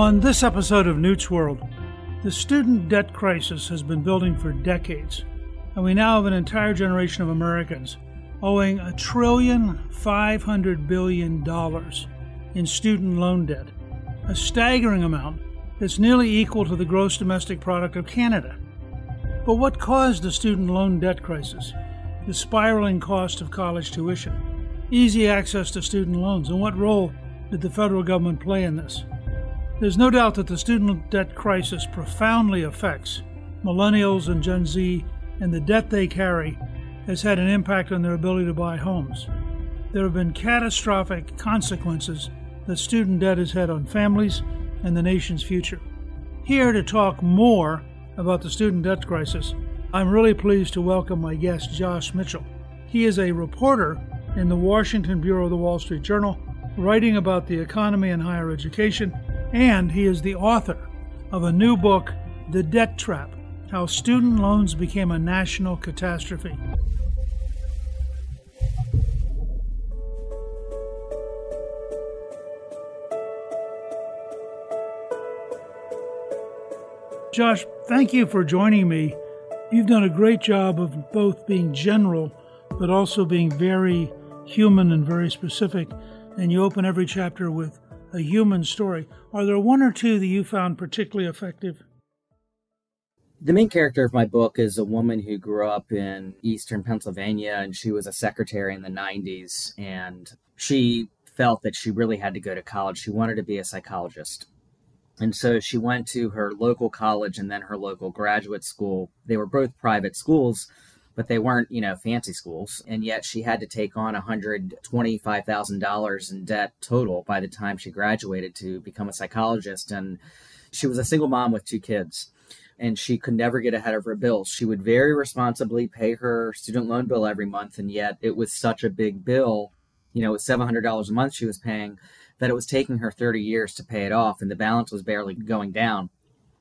On this episode of Newt's World, the student debt crisis has been building for decades, and we now have an entire generation of Americans owing a trillion five hundred billion dollars in student loan debt, a staggering amount that's nearly equal to the gross domestic product of Canada. But what caused the student loan debt crisis? The spiraling cost of college tuition, easy access to student loans, and what role did the federal government play in this? There's no doubt that the student debt crisis profoundly affects millennials and Gen Z, and the debt they carry has had an impact on their ability to buy homes. There have been catastrophic consequences that student debt has had on families and the nation's future. Here to talk more about the student debt crisis, I'm really pleased to welcome my guest, Josh Mitchell. He is a reporter in the Washington Bureau of the Wall Street Journal, writing about the economy and higher education, and he is the author of a new book, The Debt Trap How Student Loans Became a National Catastrophe. Josh, thank you for joining me. You've done a great job of both being general, but also being very human and very specific. And you open every chapter with a human story. Are there one or two that you found particularly effective? The main character of my book is a woman who grew up in eastern Pennsylvania and she was a secretary in the 90s. And she felt that she really had to go to college. She wanted to be a psychologist. And so she went to her local college and then her local graduate school. They were both private schools, but they weren't, you know, fancy schools. And yet she had to take on $125,000 in debt total by the time she graduated to become a psychologist. And she was a single mom with two kids. And she could never get ahead of her bills. She would very responsibly pay her student loan bill every month. And yet it was such a big bill, you know, it was $700 a month she was paying that it was taking her 30 years to pay it off and the balance was barely going down.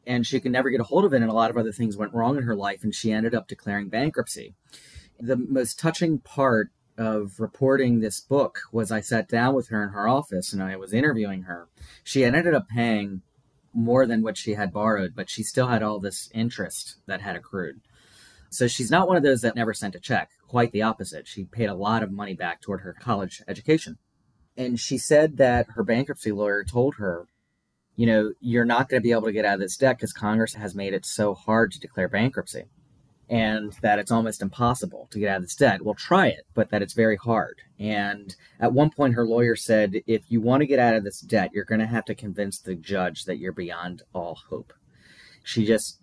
And she could never get a hold of it, and a lot of other things went wrong in her life, and she ended up declaring bankruptcy. The most touching part of reporting this book was I sat down with her in her office and I was interviewing her. She had ended up paying more than what she had borrowed, but she still had all this interest that had accrued. So she's not one of those that never sent a check. Quite the opposite. She paid a lot of money back toward her college education. And she said that her bankruptcy lawyer told her, you know, you're not going to be able to get out of this debt because Congress has made it so hard to declare bankruptcy. and that it's almost impossible to get out of this debt. Well, try it, but that it's very hard. And at one point, her lawyer said, if you want to get out of this debt, you're going to have to convince the judge that you're beyond all hope. She just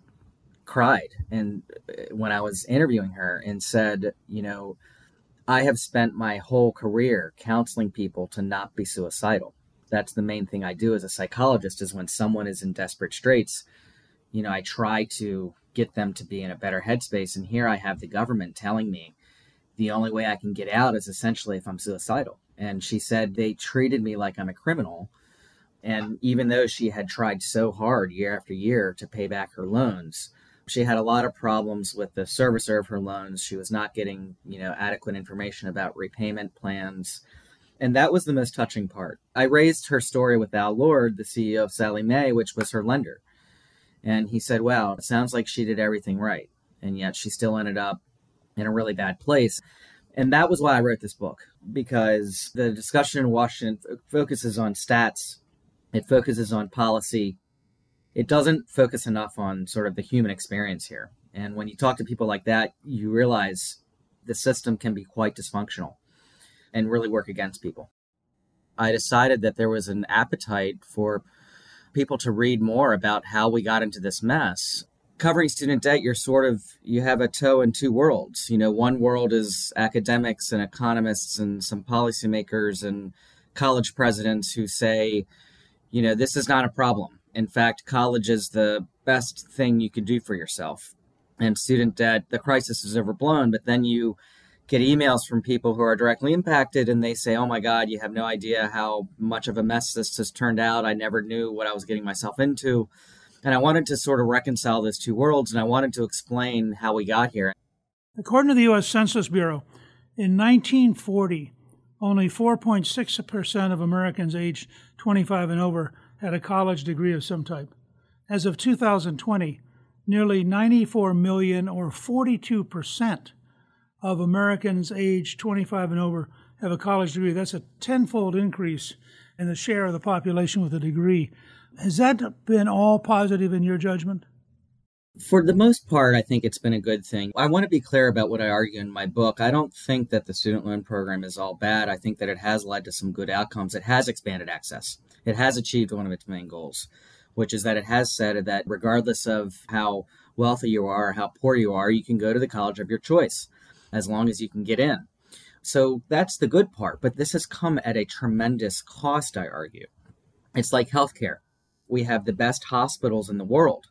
cried. And uh, when I was interviewing her and said, you know, I have spent my whole career counseling people to not be suicidal. That's the main thing I do as a psychologist is when someone is in desperate straits, you know, I try to get them to be in a better headspace. And here I have the government telling me the only way I can get out is essentially if I'm suicidal. And she said they treated me like I'm a criminal. And even though she had tried so hard year after year to pay back her loans, she had a lot of problems with the servicer of her loans. She was not getting, you know, adequate information about repayment plans. And that was the most touching part. I raised her story with Al Lord, the CEO of Sallie Mae, which was her lender. And he said, Wow, it sounds like she did everything right. And yet she still ended up in a really bad place. And that was why I wrote this book, because the discussion in Washington focuses on stats, it focuses on policy. It doesn't focus enough on sort of the human experience here. And when you talk to people like that, you realize the system can be quite dysfunctional and really work against people. I decided that there was an appetite for people to read more about how we got into this mess. Covering student debt, you're sort of you have a toe in two worlds. You know, one world is academics and economists and some policymakers and college presidents who say, you know, this is not a problem. In fact, college is the best thing you can do for yourself. And student debt, the crisis is overblown, but then you get emails from people who are directly impacted and they say, Oh my God, you have no idea how much of a mess this has turned out. I never knew what I was getting myself into. And I wanted to sort of reconcile those two worlds and I wanted to explain how we got here. According to the U.S. Census Bureau, in 1940, only 4.6% of Americans aged 25 and over had a college degree of some type. As of 2020, nearly 94 million, or 42 percent, of Americans aged 25 and over have a college degree. That's a tenfold increase in the share of the population with a degree. Has that been all positive in your judgment? For the most part, I think it's been a good thing. I want to be clear about what I argue in my book. I don't think that the student loan program is all bad. I think that it has led to some good outcomes. It has expanded access, it has achieved one of its main goals, which is that it has said that regardless of how wealthy you are or how poor you are, you can go to the college of your choice as long as you can get in. So that's the good part. But this has come at a tremendous cost, I argue. It's like healthcare. We have the best hospitals in the world,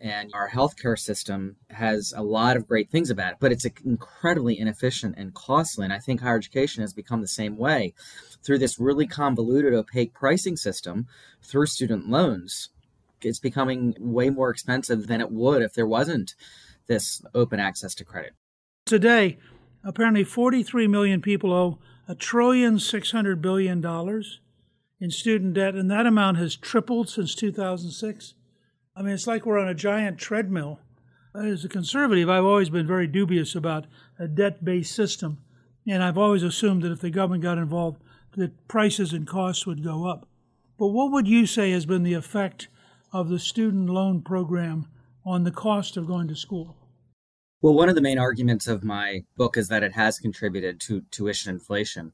and our healthcare system has a lot of great things about it, but it's incredibly inefficient and costly. And I think higher education has become the same way through this really convoluted, opaque pricing system through student loans. It's becoming way more expensive than it would if there wasn't this open access to credit. Today, apparently 43 million people owe a trillion six hundred billion dollars in student debt, and that amount has tripled since 2006. I mean, it's like we're on a giant treadmill. As a conservative, I've always been very dubious about a debt based system, and I've always assumed that if the government got involved, that prices and costs would go up. But what would you say has been the effect of the student loan program on the cost of going to school? Well, one of the main arguments of my book is that it has contributed to tuition inflation.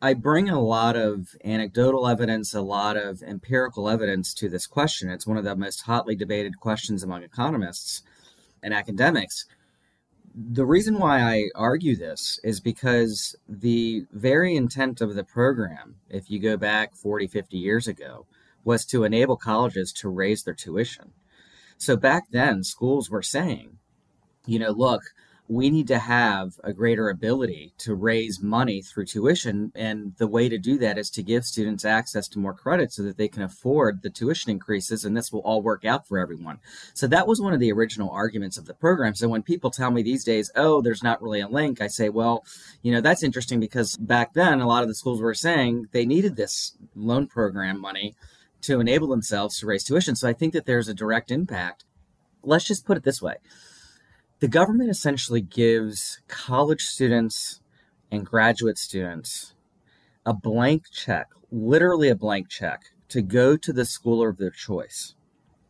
I bring a lot of anecdotal evidence, a lot of empirical evidence to this question. It's one of the most hotly debated questions among economists and academics. The reason why I argue this is because the very intent of the program, if you go back 40, 50 years ago, was to enable colleges to raise their tuition. So back then, schools were saying, you know, look, we need to have a greater ability to raise money through tuition. And the way to do that is to give students access to more credit so that they can afford the tuition increases. And this will all work out for everyone. So that was one of the original arguments of the program. So when people tell me these days, oh, there's not really a link, I say, well, you know, that's interesting because back then, a lot of the schools were saying they needed this loan program money to enable themselves to raise tuition. So I think that there's a direct impact. Let's just put it this way the government essentially gives college students and graduate students a blank check, literally a blank check, to go to the school of their choice.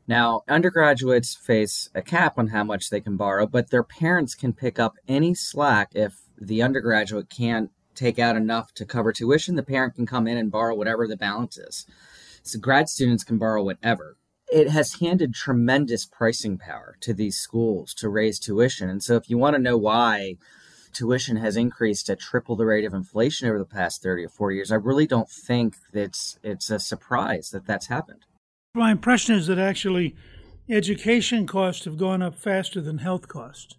Now, undergraduates face a cap on how much they can borrow, but their parents can pick up any slack if the undergraduate can't take out enough to cover tuition. The parent can come in and borrow whatever the balance is. So grad students can borrow whatever. It has handed tremendous pricing power to these schools to raise tuition. And so if you want to know why tuition has increased at triple the rate of inflation over the past 30 or 40 years, I really don't think it's it's a surprise that that's happened. My impression is that actually education costs have gone up faster than health costs.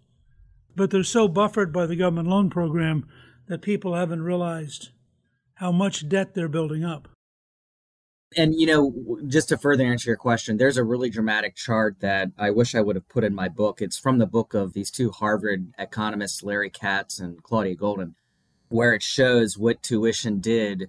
But they're so buffered by the government loan program that people haven't realized how much debt they're building up. And, you know, just to further answer your question, there's a really dramatic chart that I wish I would have put in my book. It's from the book of these two Harvard economists, Larry Katz and Claudia Goldin, where it shows what tuition did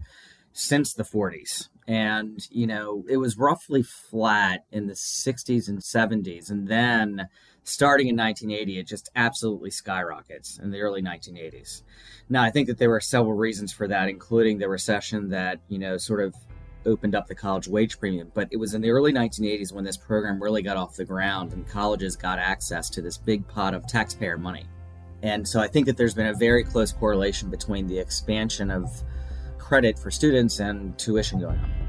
since the 40s. And, you know, it was roughly flat in the 60s and 70s. And then starting in 1980, it just absolutely skyrockets in the early 1980s. Now, I think that there were several reasons for that, including the recession that, you know, sort of opened up the college wage premium. But it was in the early 1980s when this program really got off the ground and colleges got access to this big pot of taxpayer money. And so I think that there's been a very close correlation between the expansion of credit for students and tuition going up.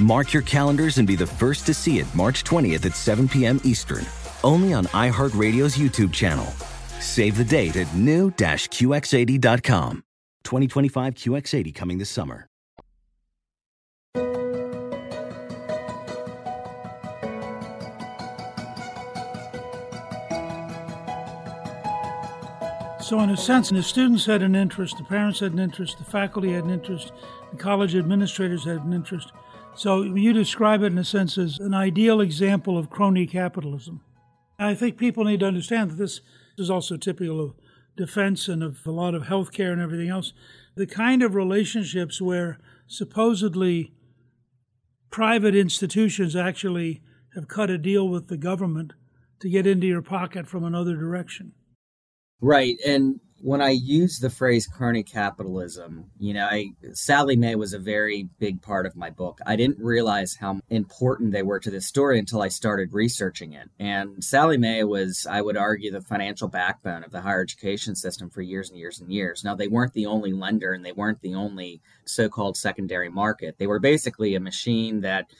Mark your calendars and be the first to see it March 20th at 7 p.m. Eastern, only on iHeartRadio's YouTube channel. Save the date at new-QX80.com. 2025 QX80 coming this summer. So, in a sense, the students had an interest, the parents had an interest, the faculty had an interest, the college administrators had an interest. So, you describe it in a sense as an ideal example of crony capitalism. I think people need to understand that this is also typical of defense and of a lot of healthcare and everything else. The kind of relationships where supposedly private institutions actually have cut a deal with the government to get into your pocket from another direction. Right. And when I use the phrase crony capitalism, you know, I, Sallie Mae was a very big part of my book. I didn't realize how important they were to this story until I started researching it. And Sallie Mae was, I would argue, the financial backbone of the higher education system for years and years and years. Now, they weren't the only lender and they weren't the only so called secondary market. They were basically a machine that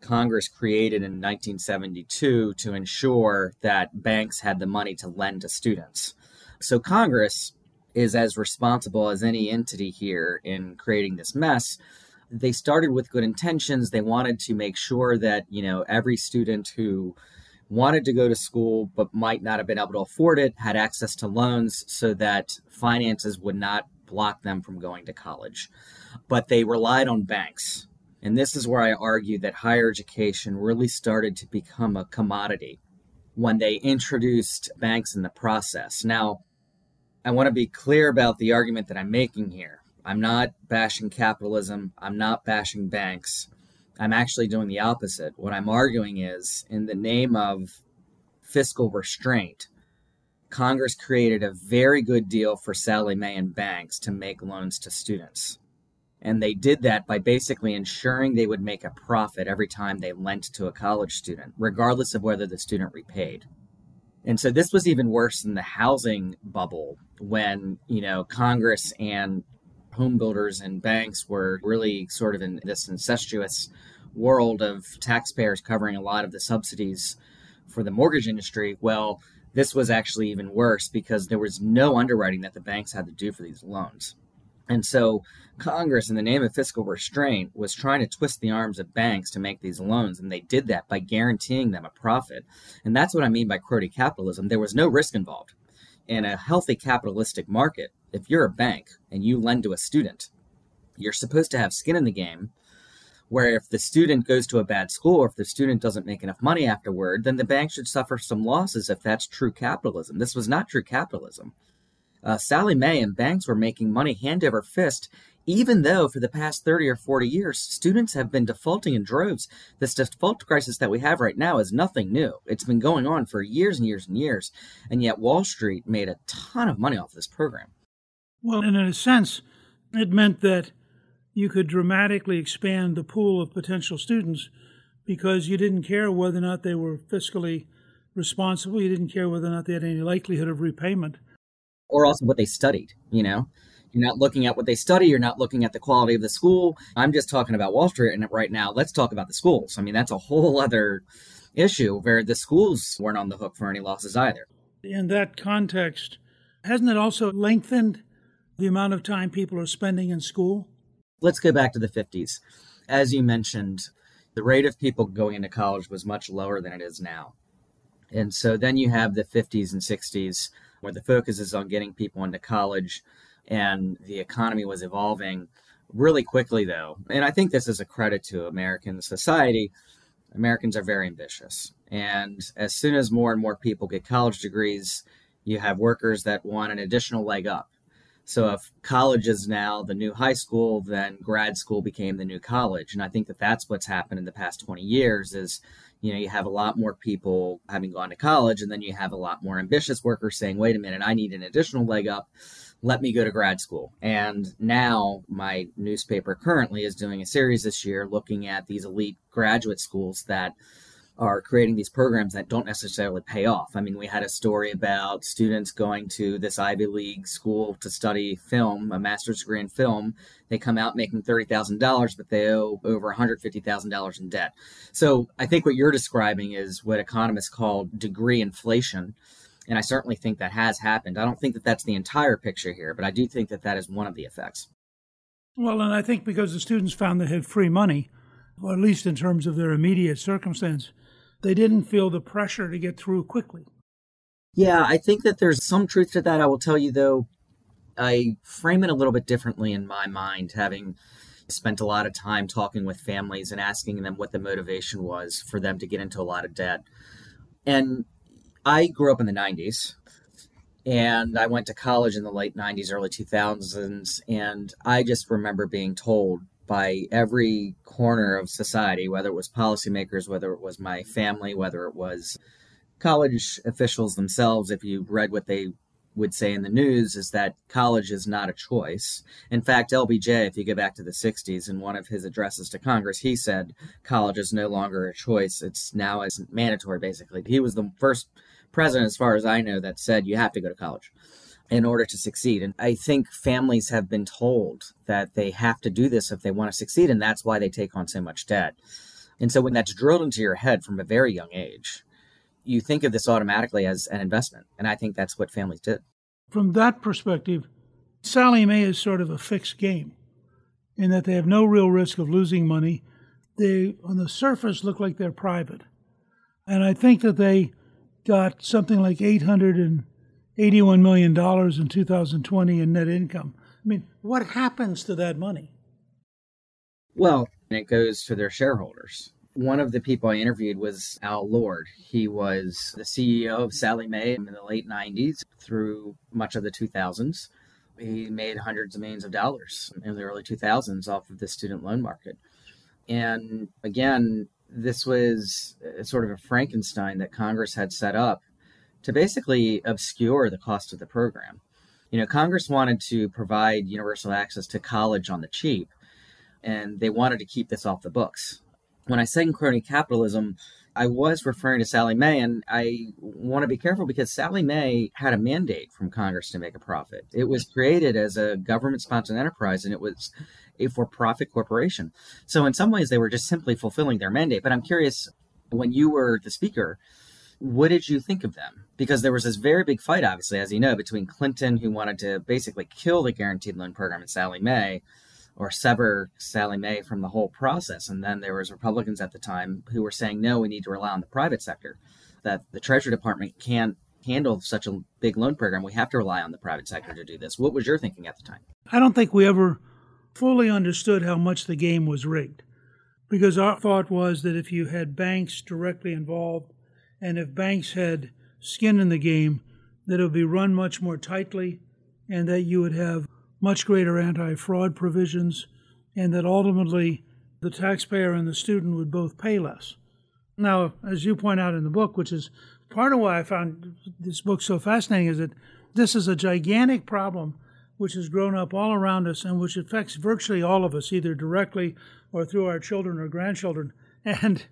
Congress created in 1972 to ensure that banks had the money to lend to students. So Congress is as responsible as any entity here in creating this mess. They started with good intentions. They wanted to make sure that, you know, every student who wanted to go to school but might not have been able to afford it had access to loans so that finances would not block them from going to college. But they relied on banks. And this is where I argue that higher education really started to become a commodity when they introduced banks in the process. Now, I want to be clear about the argument that I'm making here. I'm not bashing capitalism. I'm not bashing banks. I'm actually doing the opposite. What I'm arguing is, in the name of fiscal restraint, Congress created a very good deal for Sallie Mae and banks to make loans to students. And they did that by basically ensuring they would make a profit every time they lent to a college student, regardless of whether the student repaid. And so this was even worse than the housing bubble when, you know, Congress and home builders and banks were really sort of in this incestuous world of taxpayers covering a lot of the subsidies for the mortgage industry. Well, this was actually even worse because there was no underwriting that the banks had to do for these loans. And so Congress, in the name of fiscal restraint, was trying to twist the arms of banks to make these loans. And they did that by guaranteeing them a profit. And that's what I mean by crony capitalism. There was no risk involved. In a healthy capitalistic market, if you're a bank and you lend to a student, you're supposed to have skin in the game. Where if the student goes to a bad school or if the student doesn't make enough money afterward, then the bank should suffer some losses if that's true capitalism. This was not true capitalism uh, Sallie Mae and banks were making money hand over fist, even though for the past 30 or 40 years, students have been defaulting in droves. This default crisis that we have right now is nothing new. It's been going on for years and years and years. And yet, Wall Street made a ton of money off this program. Well, in a sense, it meant that you could dramatically expand the pool of potential students because you didn't care whether or not they were fiscally responsible. You didn't care whether or not they had any likelihood of repayment or also what they studied, you know? You're not looking at what they study. You're not looking at the quality of the school. I'm just talking about Wall Street and right now. Let's talk about the schools. I mean, that's a whole other issue where the schools weren't on the hook for any losses either. In that context, hasn't it also lengthened the amount of time people are spending in school? Let's go back to the 50s. As you mentioned, the rate of people going into college was much lower than it is now. And so then you have the 50s and 60s where the focus is on getting people into college and the economy was evolving really quickly though. And i think this is a credit to american society. Americans are very ambitious. And as soon as more and more people get college degrees you have workers that want an additional leg up. So if college is now the new high school then grad school became the new college. And i think that that's what's happened in the past 20 years is you know you have a lot more people having gone to college and then you have a lot more ambitious workers saying wait a minute i need an additional leg up. Let me go to grad school. And now my newspaper currently is doing a series this year looking at these elite graduate schools that are creating these programs that don't necessarily pay off. I mean, we had a story about students going to this Ivy League school to study film, a master's degree in film. They come out making $30,000, but they owe over $150,000 in debt. So I think what you're describing is what economists call degree inflation. And I certainly think that has happened. I don't think that that's the entire picture here, but I do think that that is one of the effects. Well, and I think because the students found they had free money, or at least in terms of their immediate circumstance, they didn't feel the pressure to get through quickly. Yeah, I think that there's some truth to that. I will tell you, though, I frame it a little bit differently in my mind, having spent a lot of time talking with families and asking them what the motivation was for them to get into a lot of debt. And I grew up in the 90s and I went to college in the late 90s, early 2000s. And I just remember being told by every corner of society, whether it was policymakers, whether it was my family, whether it was college officials themselves, if you read what they would say in the news, is that college is not a choice. In fact, LBJ, if you go back to the 60s, in one of his addresses to Congress, he said college is no longer a choice. It's now as mandatory, basically. He was the first president, as far as I know, that said you have to go to college in order to succeed. And I think families have been told that they have to do this if they want to succeed, and that's why they take on so much debt. And so when that's drilled into your head from a very young age, you think of this automatically as an investment. And I think that's what families did. From that perspective, Sallie Mae is sort of a fixed game in that they have no real risk of losing money. They, on the surface, look like they're private. And I think that they got something like $881 million in 2020 in net income. I mean, what happens to that money? Well, it goes to their shareholders. One of the people I interviewed was Al Lord. He was the CEO of Sallie Mae in the late 90s through much of the 2000s. He made hundreds of millions of dollars in the early 2000s off of the student loan market. And again, this was uh, sort of a Frankenstein that Congress had set up to basically obscure the cost of the program. You know, Congress wanted to provide universal access to college on the cheap, and they wanted to keep this off the books. When I say crony capitalism, I was referring to Sallie Mae, and I want to be careful because Sallie Mae had a mandate from Congress to make a profit. It was created as a government sponsored enterprise, and it was a for profit corporation. So, in some ways, they were just simply fulfilling their mandate. But I'm curious, when you were the speaker, what did you think of them? Because there was this very big fight, obviously, as you know, between Clinton, who wanted to basically kill the guaranteed loan program, and Sallie Mae, or sever Sallie Mae from the whole process. And then there was Republicans at the time who were saying, no, we need to rely on the private sector, that the Treasury Department can't handle such a big loan program. We have to rely on the private sector to do this. What was your thinking at the time? I don't think we ever fully understood how much the game was rigged. Because our thought was that if you had banks directly involved and if banks had skin in the game, that it would be run much more tightly and that you would have much greater anti fraud provisions and that ultimately the taxpayer and the student would both pay less. Now, as you point out in the book, which is part of why I found this book so fascinating, is that this is a gigantic problem which has grown up all around us and which affects virtually all of us, either directly or through our children or grandchildren. And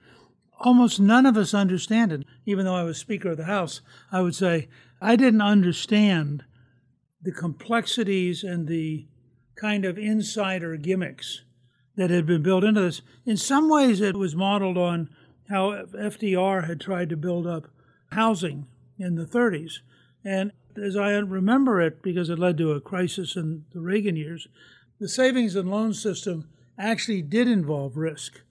almost none of us understand it. Even though I was Speaker of the House, I would say I didn't understand the complexities and the kind of insider gimmicks that had been built into this. In some ways, it was modeled on how FDR had tried to build up housing in the 30s. And as I remember it, because it led to a crisis in the Reagan years, the savings and loan system actually did involve risk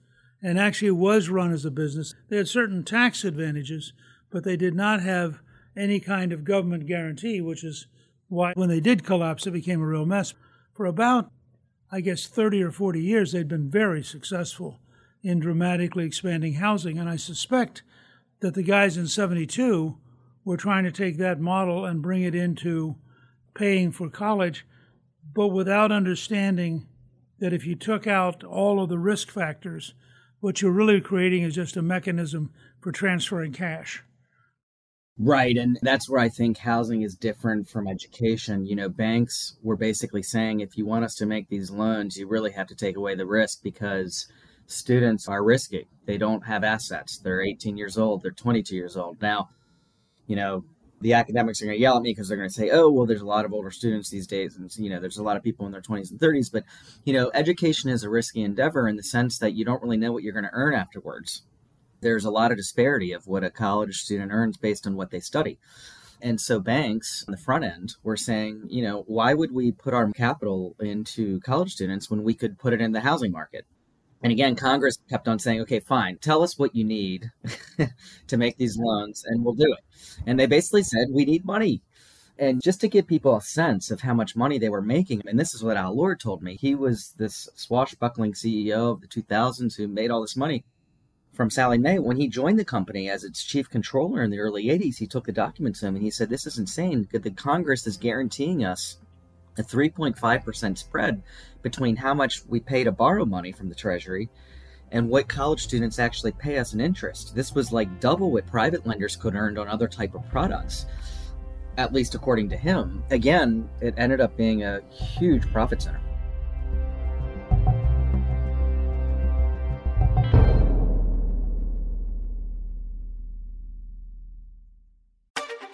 and actually was run as a business. They had certain tax advantages, but they did not have any kind of government guarantee, which is why, when they did collapse, it became a real mess. For about, I guess, 30 or 40 years, they'd been very successful in dramatically expanding housing. And I suspect that the guys in 72 we're trying to take that model and bring it into paying for college, but without understanding that if you took out all of the risk factors, what you're really creating is just a mechanism for transferring cash. Right. And that's where I think housing is different from education. You know, banks were basically saying if you want us to make these loans, you really have to take away the risk because students are risky. They don't have assets. They're 18 years old, they're 22 years old. Now, you know, the academics are going to yell at me because they're going to say, oh, well, there's a lot of older students these days. And, you know, there's a lot of people in their 20s and 30s. But, you know, education is a risky endeavor in the sense that you don't really know what you're going to earn afterwards. There's a lot of disparity of what a college student earns based on what they study. And so banks on the front end were saying, you know, why would we put our capital into college students when we could put it in the housing market? And again, Congress kept on saying, okay, fine, tell us what you need to make these loans and we'll do it. And they basically said, we need money. And just to give people a sense of how much money they were making, and this is what Al Lord told me. He was this swashbuckling CEO of the 2000s who made all this money. from Sallie Mae. When he joined the company as its chief controller in the early 80s, he took the documents to him and he said, This is insane. The Congress is guaranteeing us a 3.5% spread between how much we pay to borrow money from the Treasury and what college students actually pay us in interest. This was like double what private lenders could earn on other type of products, at least according to him. Again, it ended up being a huge profit center.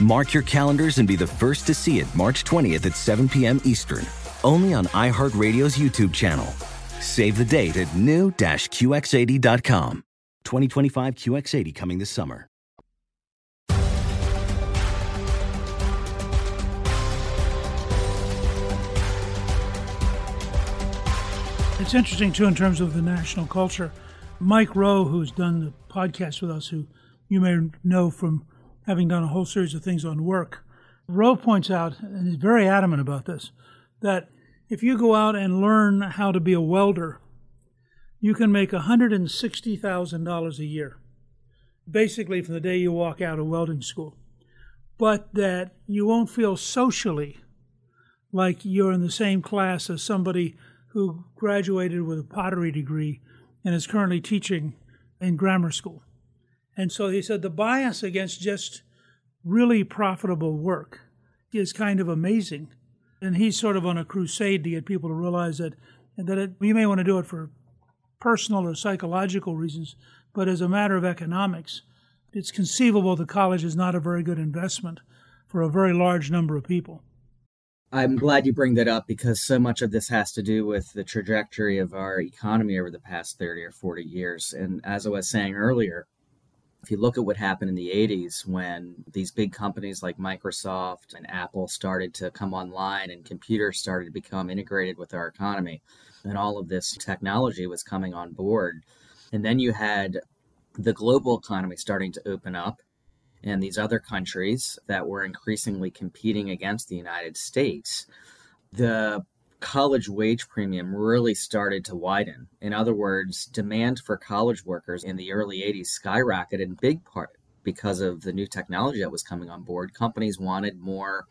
Mark your calendars and be the first to see it March 20th at 7 p.m. Eastern, only on iHeartRadio's YouTube channel. Save the date at new-QX80.com. 2025 QX80 coming this summer. It's interesting too in terms of the national culture. Mike Rowe, who's done the podcast with us, who you may know from having done a whole series of things on work, Rowe points out, and he's very adamant about this, that if you go out and learn how to be a welder, you can make $160,000 a year, basically from the day you walk out of welding school. But that you won't feel socially like you're in the same class as somebody who graduated with a pottery degree and is currently teaching in grammar school. And so he said the bias against just really profitable work is kind of amazing. And he's sort of on a crusade to get people to realize that, that it, you may want to do it for personal or psychological reasons, but as a matter of economics, it's conceivable that college is not a very good investment for a very large number of people. I'm glad you bring that up because so much of this has to do with the trajectory of our economy over the past 30 or 40 years. And as I was saying earlier, if you look at what happened in the 80s when these big companies like Microsoft and Apple started to come online and computers started to become integrated with our economy, and all of this technology was coming on board. And then you had the global economy starting to open up and these other countries that were increasingly competing against the United States. The college wage premium really started to widen. In other words, demand for college workers in the early 80s skyrocketed in big part because of the new technology that was coming on board. Companies wanted more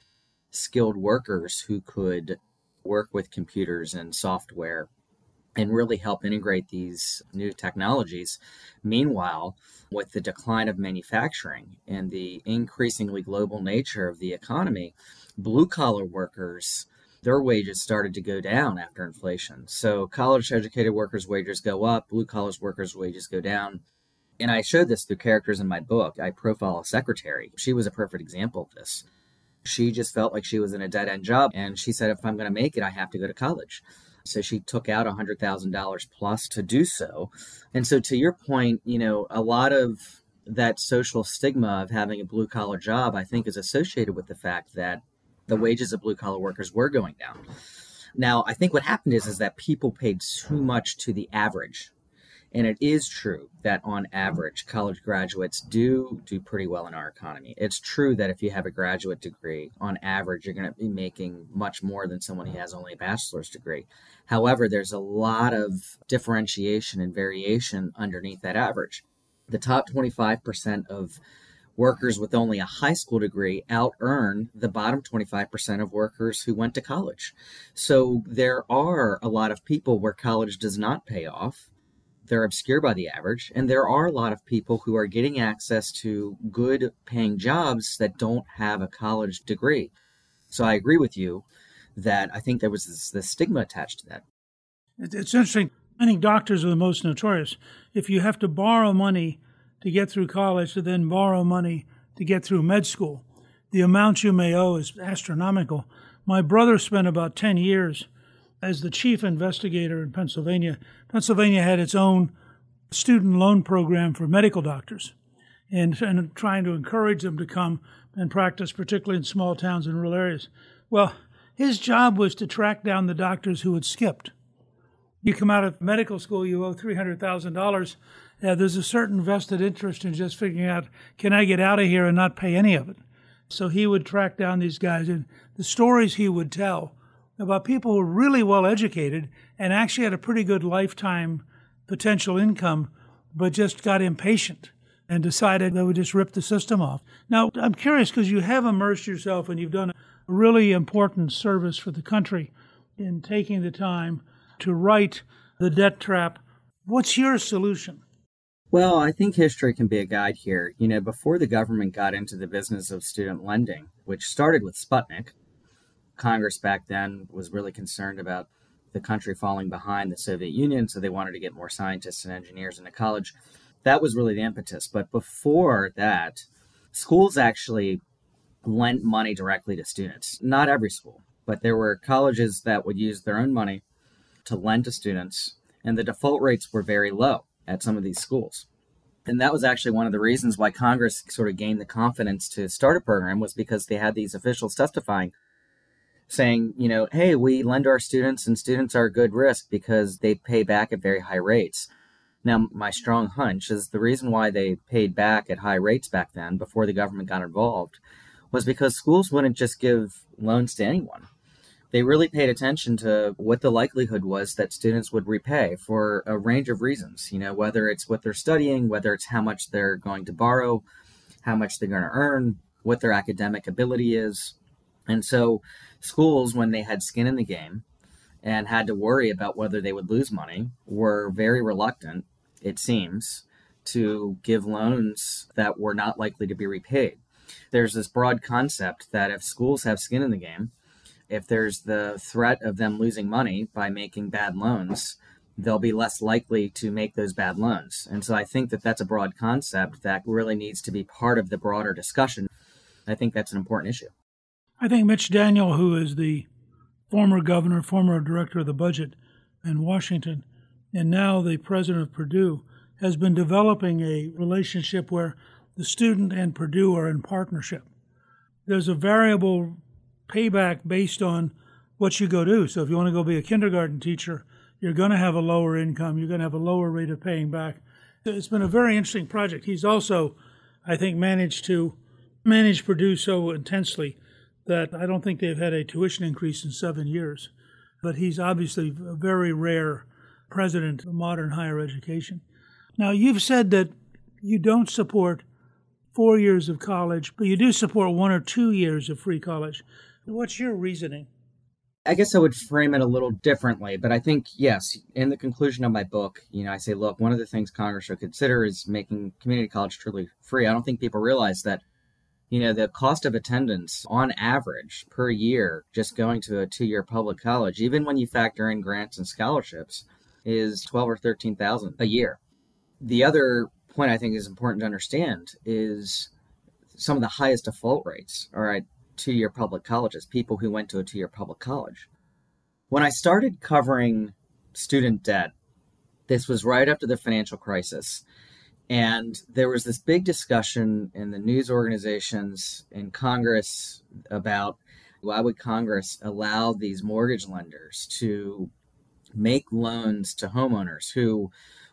skilled workers who could work with computers and software and really help integrate these new technologies. Meanwhile, with the decline of manufacturing and the increasingly global nature of the economy, blue collar workers their wages started to go down after inflation. So college educated workers' wages go up, blue collar workers' wages go down. And I showed this through characters in my book. I profile a secretary. She was a perfect example of this. She just felt like she was in a dead end job. And she said, if I'm going to make it, I have to go to college. So she took out $100,000 plus to do so. And so, to your point, you know, a lot of that social stigma of having a blue collar job, I think, is associated with the fact that the hmm. wages of blue collar workers were going down. Now, I think what happened is is that people paid too much to the average. And it is true that on average, college graduates do do pretty well in our economy. It's true that if you have a graduate degree, on average, you're going to be making much more than someone who has only a bachelor's degree. However, there's a lot of differentiation and variation underneath that average. The top 25% of workers with only a high school degree out earn the bottom 25% of workers who went to college. So there are a lot of people where college does not pay off. They're obscure by the average. And there are a lot of people who are getting access to good paying jobs that don't have a college degree. So I agree with you that I think there was this, this stigma attached to that. It's interesting. I think doctors are the most notorious. If you have to borrow money to get through college to then borrow money to get through med school. The amount you may owe is astronomical. My brother spent about 10 years as the chief investigator in Pennsylvania. Pennsylvania had its own student loan program for medical doctors and, and trying to encourage them to come and practice, particularly in small towns and rural areas. Well, his job was to track down the doctors who had skipped. You come out of medical school, you owe $300,000 yeah, there's a certain vested interest in just figuring out can I get out of here and not pay any of it. So he would track down these guys, and the stories he would tell about people who were really well educated and actually had a pretty good lifetime potential income, but just got impatient and decided they would just rip the system off. Now, I'm curious because you have immersed yourself and you've done a really important service for the country in taking the time to write The Debt Trap. What's your solution? Well, I think history can be a guide here. You know, before the government got into the business of student lending, which started with Sputnik, Congress back then was really concerned about the country falling behind the Soviet Union, so they wanted to get more scientists and engineers into college. That was really the impetus. But before that, schools actually lent money directly to students. Not every school, but there were colleges that would use their own money to lend to students, and the default rates were very low at some of these schools. And that was actually one of the reasons why Congress sort of gained the confidence to start a program was because they had these officials testifying saying, you know, hey, we lend our students and students are good risk because they pay back at very high rates. Now, my strong hunch is the reason why they paid back at high rates back then before the government got involved was because schools wouldn't just give loans to anyone they really paid attention to what the likelihood was that students would repay for a range of reasons. You know, whether it's what they're studying, whether it's how much they're going to borrow, how much they're going to earn, what their academic ability is. And so, schools, when they had skin in the game and had to worry about whether they would lose money, were very reluctant, it seems, to give loans that were not likely to be repaid. There's this broad concept that if schools have skin in the game, if there's the threat of them losing money by making bad loans, they'll be less likely to make those bad loans. And so I think that that's a broad concept that really needs to be part of the broader discussion. I think that's an important issue. I think Mitch Daniel, who is the former governor, former director of the budget in Washington, and now the president of Purdue, has been developing a relationship where the student and Purdue are in partnership. There's a variable payback based on what you go do. So if you want to go be a kindergarten teacher, you're going to have a lower income, you're going to have a lower rate of paying back. It's been a very interesting project. He's also, I think, managed to manage Purdue so intensely that I don't think they've had a tuition increase in seven years. But he's obviously a very rare president of modern higher education. Now, you've said that you don't support four years of college, but you do support one or two years of free college. What's your reasoning? I guess I would frame it a little differently, but I think, yes, in the conclusion of my book, you know, I say, look, one of the things Congress should consider is making community college truly free. I don't think people realize that, you know, the cost of attendance on average per year, just going to a two year public college, even when you factor in grants and scholarships, is 12 or 13,000 a year. The other point I think is important to understand is some of the highest default rates are at two year public colleges, people who went to a two year public college. When I started covering student debt, this was right after the financial crisis. And there was this big discussion in the news organizations in Congress about why would Congress allow these mortgage lenders to make loans to homeowners who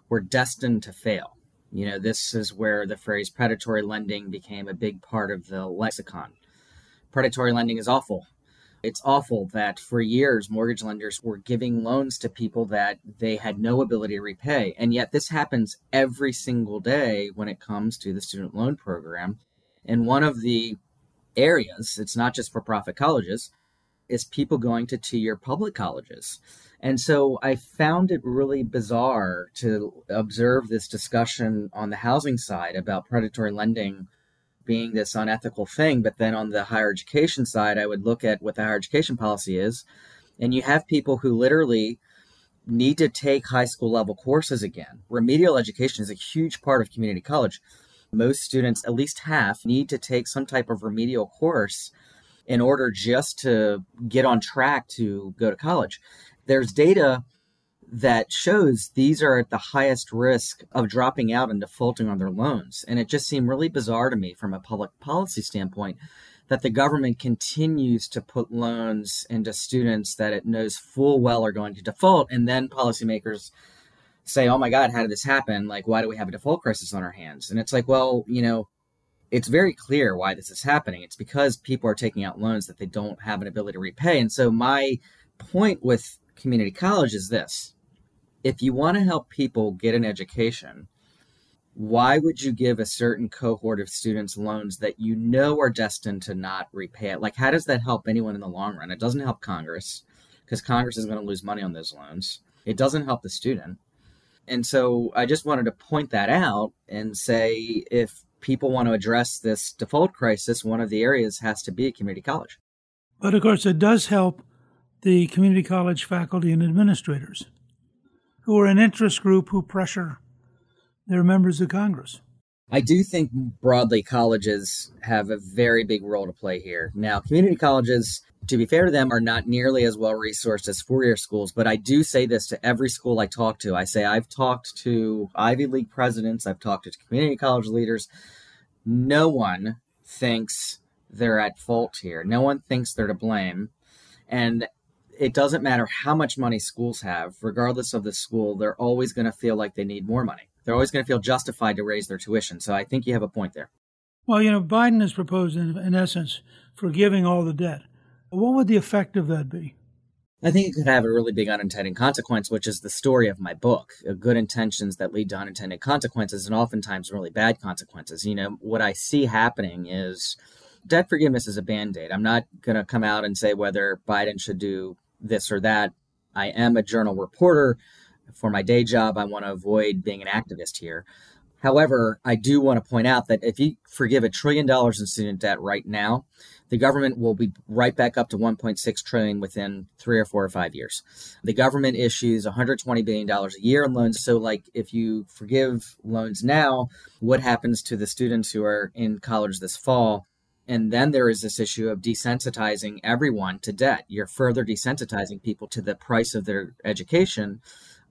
were destined to fail. You know, this is where the phrase predatory lending became a big part of the lexicon. Predatory lending is awful. It's awful that for years mortgage lenders were giving loans to people that they had no ability to repay. And yet, this happens every single day when it comes to the student loan program. And one of the areas, it's not just for profit colleges, is people going to two year public colleges. And so I found it really bizarre to observe this discussion on the housing side about predatory lending being this unethical thing. But then on the higher education side, I would look at what the higher education policy is. And you have people who literally need to take high school level courses again. Remedial education is a huge part of community college. Most students, at least half, need to take some type of remedial course in order just to get on track to go to college there's data that shows these are at the highest risk of dropping out and defaulting on their loans. And it just seemed really bizarre to me from a public policy standpoint that the government continues to put loans into students that it knows full well are going to default. And then policymakers say, oh my God, how did this happen? Like, why do we have a default crisis on our hands? And it's like, well, you know, it's very clear why this is happening. It's because people are taking out loans that they don't have an ability to repay. And so my point with community college is this if you want to help people get an education, why would you give a certain cohort of students loans that you know are destined to not repay it? Like, how does that help anyone in the long run? It doesn't help Congress because Congress is going to lose money on those loans. It doesn't help the student. And so I just wanted to point that out and say if people want to address this default crisis, one of the areas has to be community college. But of course, it does help the community college faculty and administrators, who are an interest group who pressure their members of Congress. I do think broadly colleges have a very big role to play here. Now, community colleges, to be fair to them, are not nearly as well resourced as four year schools, but I do say this to every school I talk to. I say I've talked to Ivy League presidents, I've talked to community college leaders. No one thinks they're at fault here, no one thinks they're to blame. And it doesn't matter how much money schools have, regardless of the school, they're always going to feel like they need more money. They're always going to feel justified to raise their tuition. So I think you have a point there. Well, you know, Biden has proposed, in, in essence, forgiving all the debt. What would the effect of that be? I think it could have a really big unintended consequence, which is the story of my book. Uh, good intentions that lead to unintended consequences, and oftentimes really bad consequences. You know, what I see happening is debt forgiveness is a band aid. I'm not going to come out and say whether Biden should do this or that. I am a journal reporter. For my day job, I want to avoid being an activist here. However, I do want to point out that if you forgive a trillion dollars in student debt right now, the government will be right back up to 1.6 trillion within three or four or five years. The government issues 120 billion dollars a year in loans. So, like, if you forgive loans now, what happens to the students who are in college this fall? And then there is this issue of desensitizing everyone to debt. You're further desensitizing people to the price of their education,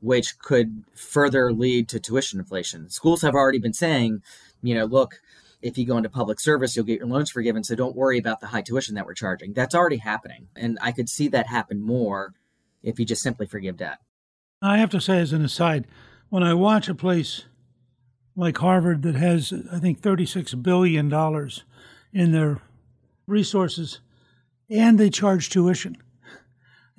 which could further lead to tuition inflation. Schools have already been saying, you know, look, if you go into public service, you'll get your loans forgiven. So don't worry about the high tuition that we're charging. That's already happening. And I could see that happen more if you just simply forgive debt. I have to say, as an aside, when I watch a place like Harvard that has, I think, $36 billion in their resources and they charge tuition,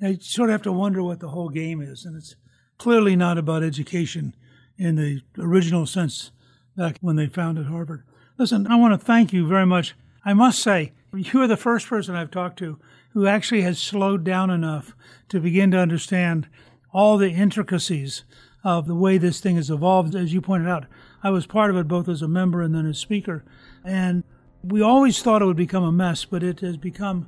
I sort of have to wonder what the whole game is. And it's clearly not about education in the original sense back when they founded Harvard. Listen, I want to thank you very much. I must say, you are the first person I've talked to who actually has slowed down enough to begin to understand all the intricacies of the way this thing has evolved. As you pointed out, I was part of it both as a member and then as speaker. And we always thought it would become a mess, but it has become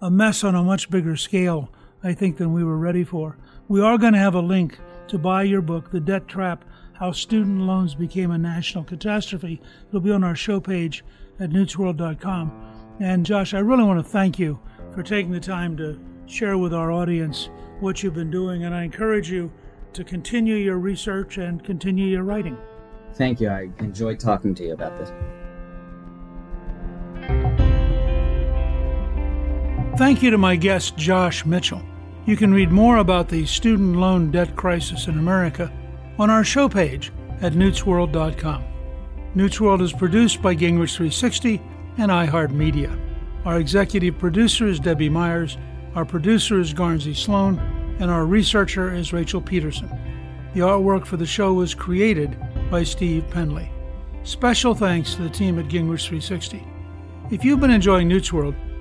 a mess on a much bigger scale, I think, than we were ready for. We are going to have a link to buy your book, The Debt Trap How Student Loans Became a National Catastrophe. It'll be on our show page at newtsworld.com. And Josh, I really want to thank you for taking the time to share with our audience what you've been doing. And I encourage you to continue your research and continue your writing. Thank you. I enjoyed talking to you about this. Thank you to my guest, Josh Mitchell. You can read more about the student loan debt crisis in America on our show page at newtsworld.com. Newtsworld is produced by Gingrich 360 and iHeartMedia. Our executive producer is Debbie Myers, our producer is Garnsey Sloan, and our researcher is Rachel Peterson. The artwork for the show was created by Steve Penley. Special thanks to the team at Gingrich 360. If you've been enjoying Newtsworld,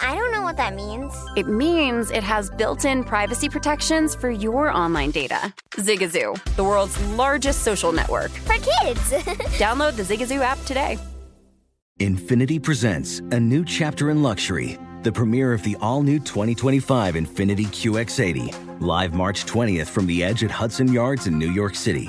I don't know what that means. It means it has built in privacy protections for your online data. Zigazoo, the world's largest social network. For kids. Download the Zigazoo app today. Infiniti presents a new chapter in luxury, the premiere of the all new 2025 Infiniti QX80, live March 20th from the edge at Hudson Yards in New York City,